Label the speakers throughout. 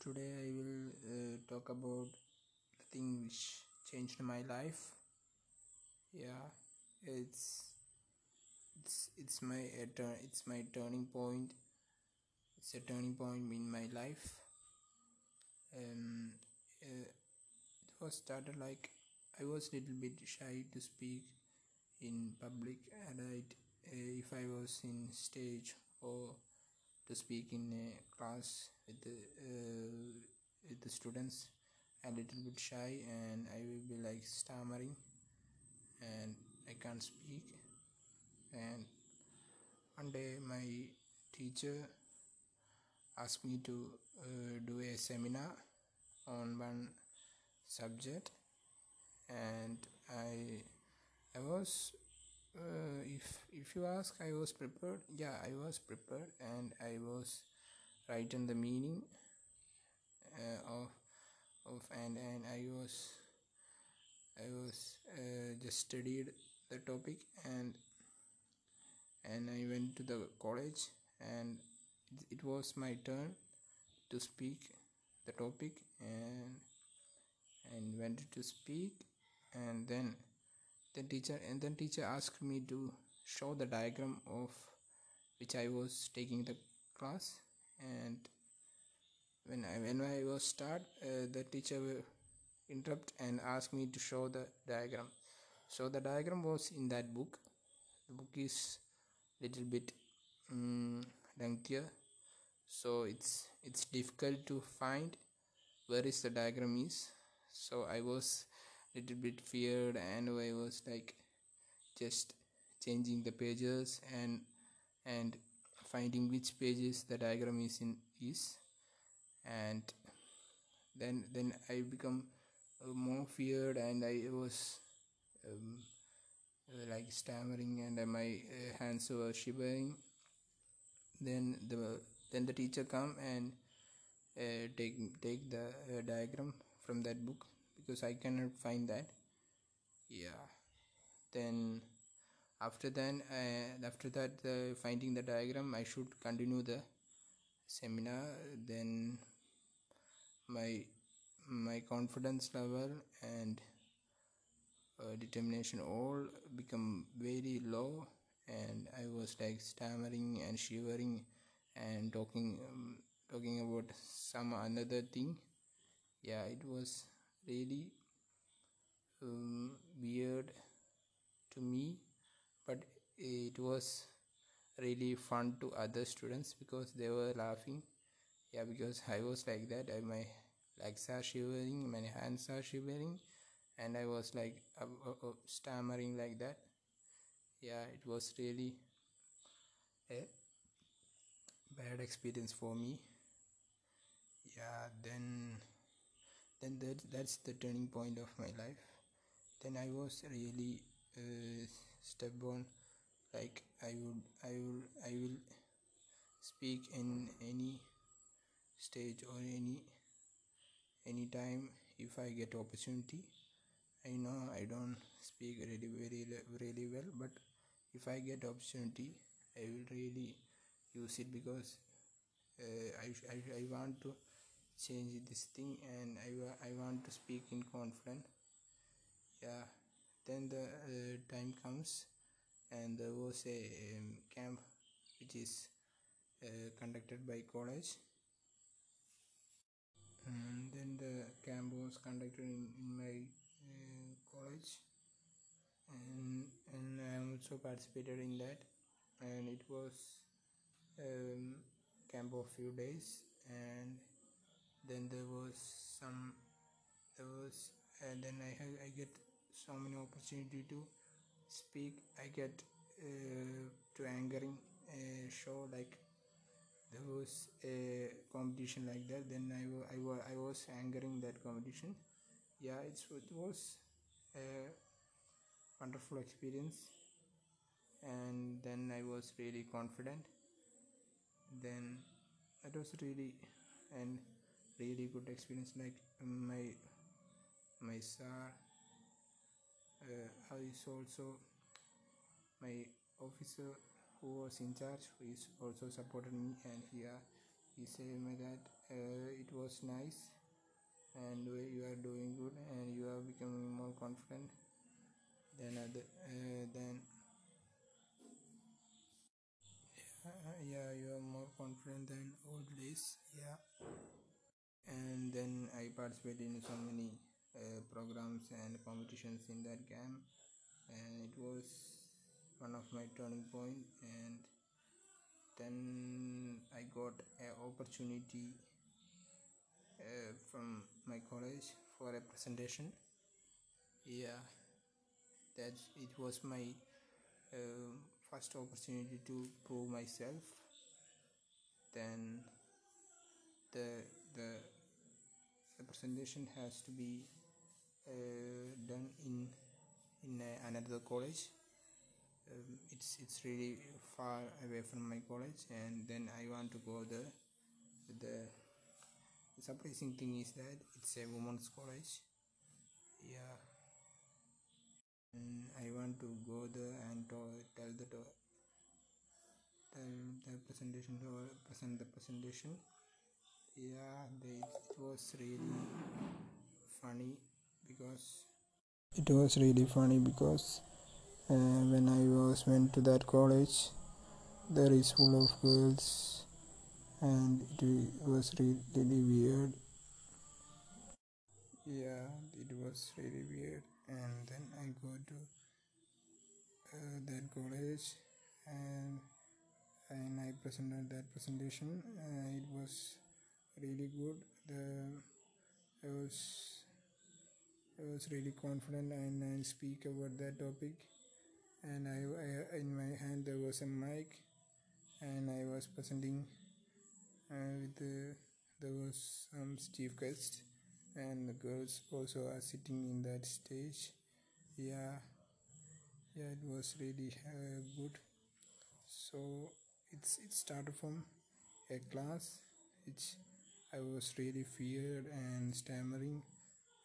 Speaker 1: Today I will uh, talk about the thing which changed my life. Yeah, it's it's it's my. It's my turning point. It's a turning point in my life. Um, uh, it was started like I was little bit shy to speak in public, and I, uh, if I was in stage or to speak in a class with the uh, with the students a little bit shy and I will be like stammering and I can't speak. And one day my teacher asked me to uh, do a seminar on one subject and I I was uh, if if you ask i was prepared. Yeah i was prepared and i was writing the meaning uh, of of and and i was i was uh, just studied the topic and and i went to the college and it, it was my turn to speak the topic and and went to speak and then then teacher and then teacher asked me to show the diagram of which I was taking the class. And when I when I was start uh, the teacher will interrupt and ask me to show the diagram. So the diagram was in that book. The book is little bit um, lengthier. So it's it's difficult to find where is the diagram is. So I was little bit feared and I was like just changing the pages and and finding which pages the diagram is in is. And then then I become uh, more feared and I was um, uh, like stammering and my uh, hands were shivering. Then the then the teacher come and uh, take take the uh, diagram from that book because I cannot find that. Yeah. Then after then uh, after that uh, finding the diagram I should continue the seminar. Then my my confidence level and uh, determination all become very low. And I was like stammering and shivering and talking um, talking about some another thing. Yeah it was really um, weird to me but it was really fun to other students because they were laughing. Yeah because i was like that. I, my legs are shivering my hands are shivering and i was like uh, uh, uh, stammering like that. Yeah it was really a bad experience for me. Yeah then then that that's the turning point of my life. Then i was really uh, stubborn like i would i will i will speak in any stage or any any time if i get opportunity. I know i don't speak really very really well but if i get opportunity i will really use it because uh, I, I i want to change this thing and I, I want to speak in confidence yeah. Then the uh, time comes and there was a um, camp which is uh, conducted by college. And then the camp was conducted in, in my uh, college. And and I also participated in that. And it was um, camp of few days and then there was some there was and then I I get so many opportunity to speak. I get uh, to anchoring a show like there was a competition like that. Then I, I, I was anchoring that competition. Yeah it's, it was a wonderful experience. And then I was really confident. Then it was really and really good experience like my my sir uh, is also my officer who was in charge who is also supported me and he uh, he said me that uh, it was nice and you are doing good and you are becoming more confident than other uh, than uh, yeah you are more confident than old days yeah and participated in so many uh, programs and competitions in that game. And it was one of my turning point and then i got an opportunity uh, from my college for a presentation. Yeah that it was my uh, first opportunity to prove myself. Then the the the presentation has to be uh, done in in uh, another college. Um, it's it's really far away from my college and then i want to go there. The, the surprising thing is that it's a women's college. Yeah. And i want to go there and to- tell the to- tell the presentation or present the presentation yeah they, it was really funny because it was really funny because uh, when i was went to that college there is full of girls and it was really, weird. Yeah it was really weird. And then i go to uh, that college and and i presented that presentation uh, it was really good. The i was i was really confident and i speak about that topic. And I, I in my hand there was a mic and i was presenting uh, with the, there was some chief guest and the girls also are sitting in that stage. Yeah. Yeah it was really uh, good. So it's it started from a class which i was really feared and stammering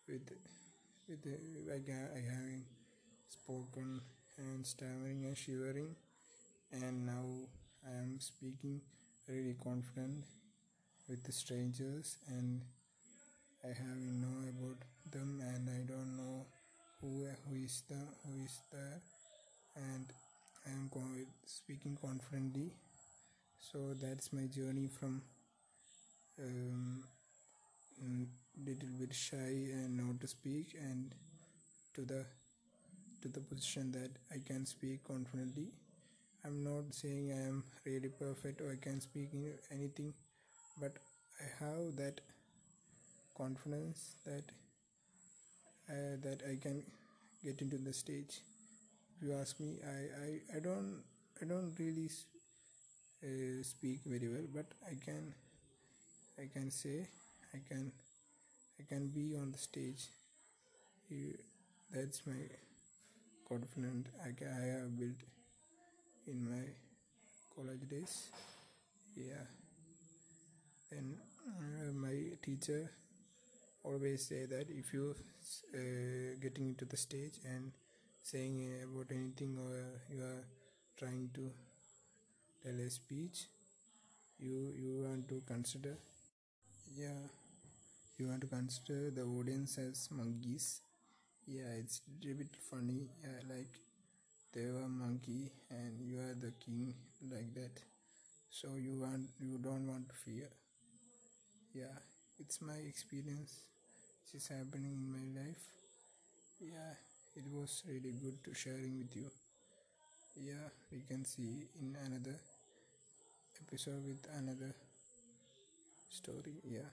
Speaker 1: with with I, uh, I having spoken and stammering and shivering. And now i am speaking really confident with the strangers and I have know about them and I don't know who who is the who is there. And I am speaking confidently. So that's my journey from um, mm, little bit shy and not to speak and to the to the position that I can speak confidently I'm not saying I am really perfect or I can speak in anything but I have that confidence that uh, that I can get into the stage. If you ask me, I, I, I don't I don't really uh, speak very well, but I can I can say I can I can be on the stage. You, that's my confidence I, ca- I have built in my college days. Yeah. Then uh, my teacher always say that if you uh, getting into the stage and saying about anything or you are trying to tell a speech you you want to consider yeah. You want to consider the audience as monkeys? Yeah it's a bit funny. Yeah, like they were monkey and you are the king like that. So you want you don't want to fear. Yeah it's my experience. Which is happening in my life. Yeah it was really good to sharing with you. Yeah we can see in another episode with another story yeah